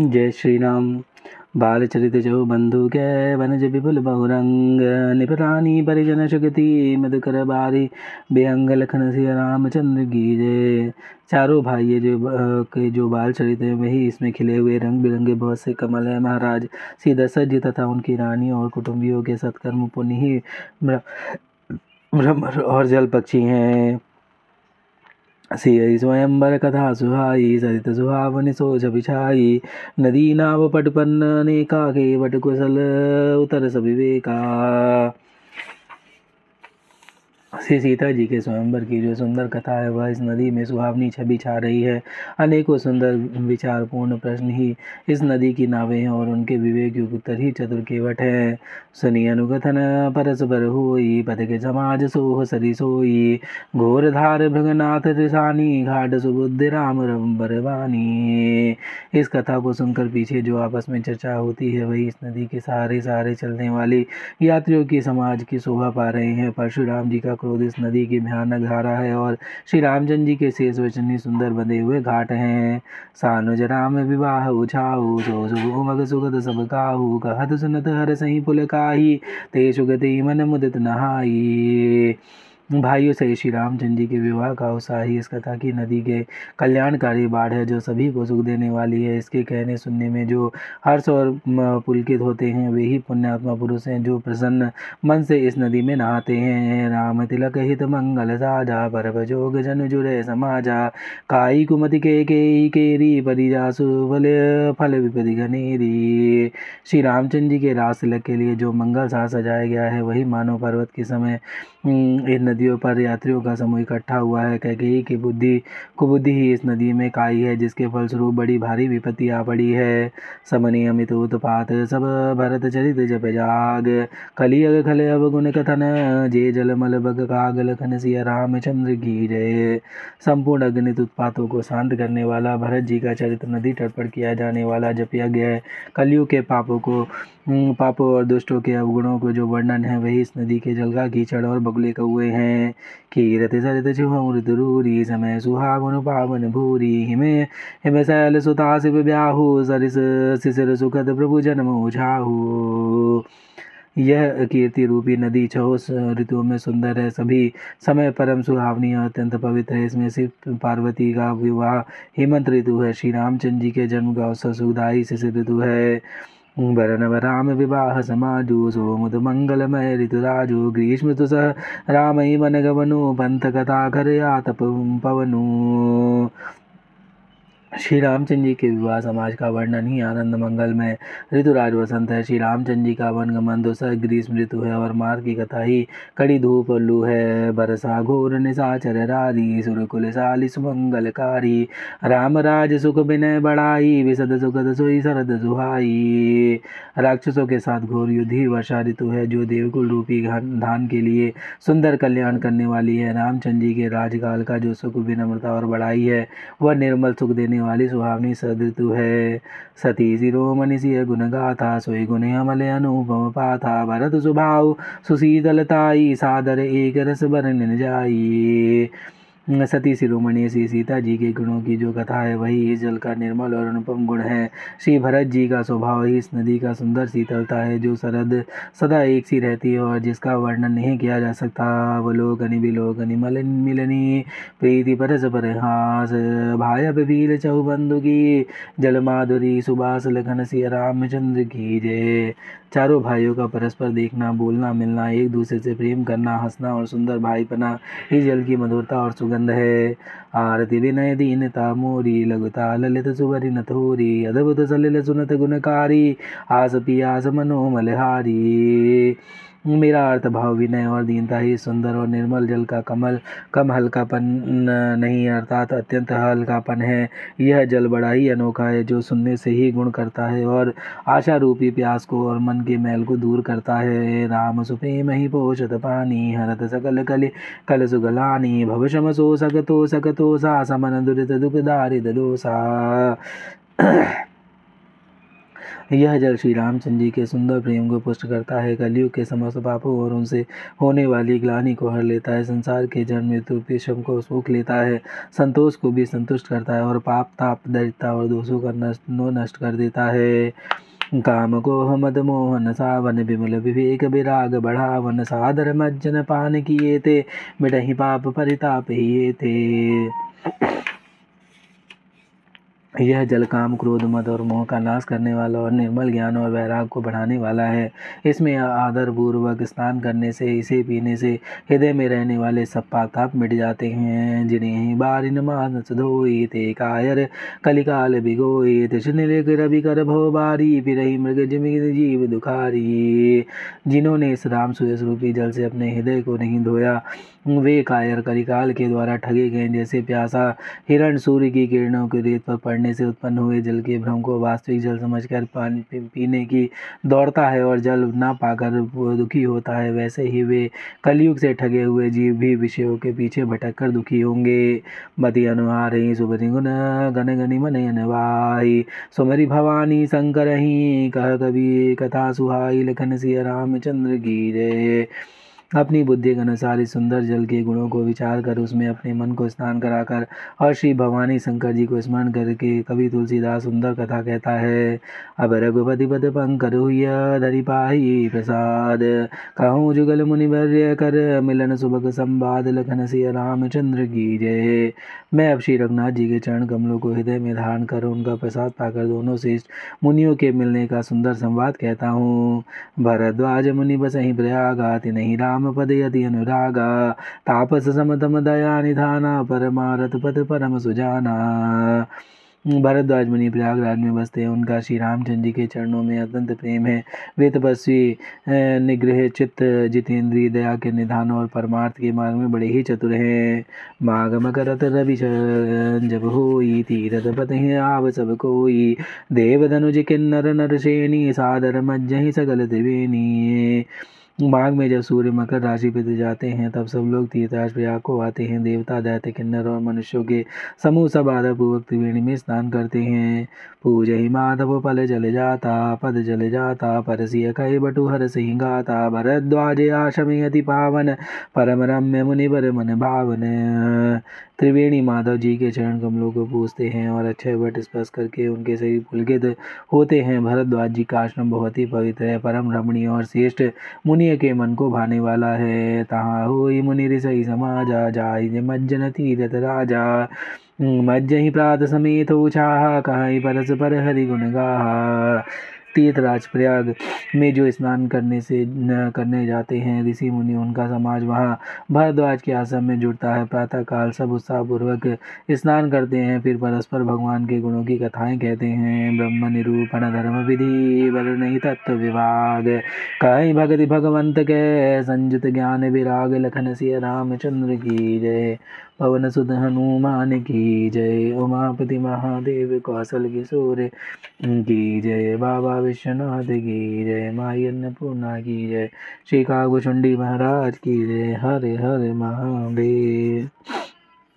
जय श्री राम बाल बालचरित जो बंधु के वनज विपुल बहुरंग निपरानी परिजन सुगति मधुकर बारी बेअंग लखन सिया रामचंद्र जय। चारों भाई जो के जो बाल चरित हैं, वही इसमें खिले हुए रंग बिरंगे बहुत से कमल है। महाराज श्री दशरथ जी तथा उनकी रानी और कुटुंबियों के सत्कर्म पुण्य ही ब्रह्म और जल पक्षी हैं। සීයයි ස්වයම්බර කතා සුහායි සරිත සුහාාවනි සෝජපිචායි නදීනාව පටුපන්නනේකාගේ වටකුසල උතරසවිවේකා श्री सीता जी के स्वयंवर की जो सुंदर कथा है, वह इस नदी में सुहावनी छवि छा रही है। अनेकों सुंदर, विचारपूर्ण प्रश्न ही इस नदी की नावें हैं और उनके विवेक युग उत्तर ही चतुर केवट है। सुनी अनुकथन परस्पर होई के समाज सोह सरी सोई। घोर धार भृगनाथ ऋषानी घाट सुबुद्धि राम रम बरवानी। इस कथा को सुनकर पीछे जो आपस में चर्चा होती है, वही इस नदी के सहारे सहारे चलने वाली यात्रियों की समाज की शोभा पा रहे हैं। परशुराम जी का क्रोध इस नदी की भयानक धारा है और श्री रामचंद्र जी के शेष वचनी सुंदर बंधे हुए घाट हैं। सानुज राम विवाह उछाऊ सो सुमग सुगत सब काहू, कहत सुनत हर सही पुल काही, ते सुगति मन मुदित नहाई। भाइयों से श्री रामचंद्र जी के विवाह का उत्साही इस कथा की नदी के कल्याणकारी बाढ़ है, जो सभी को सुख देने वाली है। इसके कहने सुनने में जो हर्ष और पुलकित होते हैं, वे ही पुण्यात्मा पुरुष हैं, जो प्रसन्न मन से इस नदी में नहाते हैं। राम, तिलक हित मंगल साजा पर जोग जन जुड़े समाजा। काई कुमति के के केरी परिजा सुफल फल विपति घनेरी। श्री रामचंद्र जी के रास तिलक के लिए जो मंगल सा सजाया गया है, वही मानव पर्वत के समय इन नदियों पर यात्रियों का समूह इकट्ठा हुआ है। कैकेयी की बुद्धि, कुबुद्धि ही इस नदी में काई है, जिसके फलस्वरूप बड़ी भारी विपत्ति आ पड़ी है। समनि अमित उत्पात, सब भरत चरित जप जाग। कली अग खले अब गुण कथन, जे जल मल बग काग लखन सिया की जय। संपूर्ण अग्नित उत्पातों को शांत करने वाला, भरत जी का चरित्र नदी तट पर किया जाने वाला जप यज्ञ है। कलयुग के पापों को पापों और दुष्टों के अवगुणों को जो वर्णन है, वही इस नदी के जल का कीचड़ और बगुले कौए हैं। कीरत सरित चुहमृत रूरी समय सुहावन पावन भूरी, हिमे, हिम शैल सुता शिव ब्याहु, सरिस शिशिर सुखद प्रभु जन्म उछाहू यह कीर्ति रूपी नदी छो ऋतुओं में सुंदर है। सभी समय परम सुहावनी और अत्यंत पवित्र है। इसमें शिव पार्वती का विवाह हेमंत ऋतु है। श्री रामचंद्र जी के जन्म का अवसर सुखदायी शिशिर ऋतु है। म्बरनव रामविवाहसमाजु सोमदु मङ्गलमय ऋतुराजु ग्रीष्म ऋतुसह रामयीमनगमनो पन्थकथाकर्या तपं पवनो। श्री रामचंद्र जी के विवाह, समाज का वर्णन ही आनंद मंगल में। ऋतुराज वसंत है श्री रामचंद्र जी का वनगमन दोसर ग्रीष्म ऋतु है और मार की कथा ही। कड़ी धूप लू है, बरसा घोर निशाचर रारी सुरकुल साली, सुमंगलकारी। राम राज सुख विनय बढ़ाई विशद सुखद सोई, शरद सुहाई। राक्षसों के साथ घोर युद्ध ही वर्षा ऋतु है, जो देवकुल रूपी धान के लिए सुंदर कल्याण करने वाली है। रामचंद्र जी के राजकाल का जो सुख, विनम्रता और बढ़ाई है, वह निर्मल सुख देने वाली सुहावनी सद ऋतु है। सती शिरोमणि सिय गुण गाथा, सोई गुण अमल अनुपम पाथा। भरत सुभाव सुशीतलताई सादर एक रस बरन जाई। सती शिरोमणि श्री सीता जी के गुणों की जो कथा है, वही इस जल का निर्मल और अनुपम गुण है। श्री भरत जी का स्वभाव ही इस नदी का सुंदर शीतलता है, जो सरद सदा एक सी रहती है और जिसका वर्णन नहीं किया जा सकता। अवलोकनि विलोकनि मलन मिलनी, प्रीति परस पर हास भाय वीर चौबंधु की, जल माधुरी सुबास लखन सिया रामचंद्र की जय। चारों भाइयों का परस्पर देखना, बोलना, मिलना, एक दूसरे से प्रेम करना, हंसना और सुंदर भाईपना, ही जल की मधुरता और सुगंध है। आरती विनय दीनता मोरी लघुता ललित सुवरी नथोरी, अद्भुत सलिल सुनत गुणकारी, आस पियास मनोमलहारी मेरा अर्थ भाव विनय और दीनता ही सुंदर और निर्मल। जल का कमल कम हल्कापन नहीं, अर्थात अत्यंत हल्कापन है। यह जल बड़ा ही अनोखा है, जो सुनने से ही गुण करता है और आशा रूपी प्यास को और मन के मैल को दूर करता है। राम, सुपेम ही पोषत पानी, हरत सकल कल कल सुगलानी भवशम सो सकतो सकतो सा, समन दुरित दुख दारिद दोसा। यह जल श्री रामचंद्र जी के सुंदर प्रेम को पुष्ट करता है। कलयुग के समस्त पापों और उनसे होने वाली ग्लानी को हर लेता है। संसार के जन्म मृत्यु विषम को सूख लेता है। संतोष को भी संतुष्ट करता है और पाप, ताप, दरिद्रता और दोषों का नष्ट नो नष्ट कर देता है। काम को मद मोहन सावन विमल विवेक विराग बढ़ावन सादर मज्जन पान किए थे। मिटही पाप, परिताप ही थे। यह जल काम क्रोध, मद और मोह का नाश करने वाला और निर्मल ज्ञान और वैराग को बढ़ाने वाला है। इसमें आदर पूर्वक स्नान करने से, इसे पीने से हृदय में रहने वाले सब पाप मिट जाते हैं। जिन्हें बारिन मानस धोई ते कायर कलिकाल भिगोई तिशनिल रवि कर भो बारी, फिर मृग जीव दुखारी। जिन्होंने इस राम सुयस रूपी जल से अपने हृदय को नहीं धोया, वे कायर कलिकाल के द्वारा ठगे गए जैसे प्यासा हिरण सूर्य की किरणों के रेत पर पड़ने से उत्पन्न हुए जल के भ्रम को वास्तविक जल समझकर पानी, पीने की दौड़ता है और जल ना पाकर दुखी होता है। वैसे ही वे कलयुग से ठगे हुए जीव भी विषयों के पीछे भटक कर दुखी होंगे। मति अनुहार ही सुबरी गुण गन गनि मन अनवाई सुमरी भवानी शंकर ही कह कवि कथा सुहाई लखन सिया रामचंद्र की जय। अपनी बुद्धि के अनुसार इस सुंदर जल के गुणों को विचार कर उसमें अपने मन को स्नान कराकर और श्री भवानी शंकर जी को स्मरण करके कवि तुलसीदास सुंदर कथा कहता है, अब रघुपति पद पंकर प्रसाद। कहूँ जुगल मुनि वर्य कर मिलन सुबह संवाद। लखन सिया रामचंद्र की जय। मैं अब श्री रघुनाथ जी के चरण कमलों को हृदय में धारण कर उनका प्रसाद पाकर दोनों श्रेष्ठ मुनियों के मिलने का सुंदर संवाद कहता हूँ। भरद्वाज मुनि बस ही प्रयागाति नहीं राम रामपदयति अनुरागा परमारथ पद परम सुजाना भरद्वाज मुनि प्रयागराज में बसते हैं उनका श्री रामचंद्र जी के चरणों में अत्यंत प्रेम है। वे तपस्वी निग्रह चित्त, जितेंद्रीय दया के निधान और परमार्थ के मार्ग में बड़े ही चतुर हैं। माघ मकरत रवि जब होई तीरथ पत आव सब कोई। देव धनुज किन्नर नर श्रेणी, सादर मज्जहि सकल त्रिवेणी। माघ में जब सूर्य मकर राशि पर जाते हैं, तब सब लोग तीर्थराज प्रयाग को आते हैं। देवता, दैत्य, किन्नर और मनुष्यों के समूह सब आदर पूर्वक त्रिवेणी में स्नान करते हैं। पूज ही माधव पल जल जाता, पद जल जाता परसिय कई बटु हर सिंह गाता भरद्वाज आशम अति पावन, परम रम्य मुनि बर मन भावन। त्रिवेणी माधव जी के चरण कमलों को पूजते हैं और अच्छे वट स्पर्श करके उनके शरीर पुलकित होते हैं। भरद्वाज जी का आश्रम बहुत ही पवित्र है। परम रमणीय और श्रेष्ठ मुनि के मन को भाने वाला है। तहा हो मुनि ऋषि समाजा जाय मज्जन तीरथ राजा। मज्ज ही प्रात समेत उछाहा कहाँ परस पर हरि गुण गा तीर्थराज प्रयाग में जो स्नान करने से करने जाते हैं, ऋषि मुनि, उनका समाज वहाँ भरद्वाज के आश्रम में जुड़ता है। प्रातः काल सब उत्साहपूर्वक स्नान करते हैं, फिर परस्पर भगवान के गुणों की कथाएँ कहते हैं। ब्रह्म निरूपण धर्म विधि वर्ण तत्व विभाग कहीं भगति भगवंत के, संयुत ज्ञान विराग, लखन सिया रामचंद्र की जय। पवन सुद हनुमान की जय। उमापति महादेव कौशल किशोर की जय। बाबा विश्वनाथ की जय। माई अन्नपूर्णा की जय। श्री कागुचुंडी महाराज की जय। हरे हरे महादेव।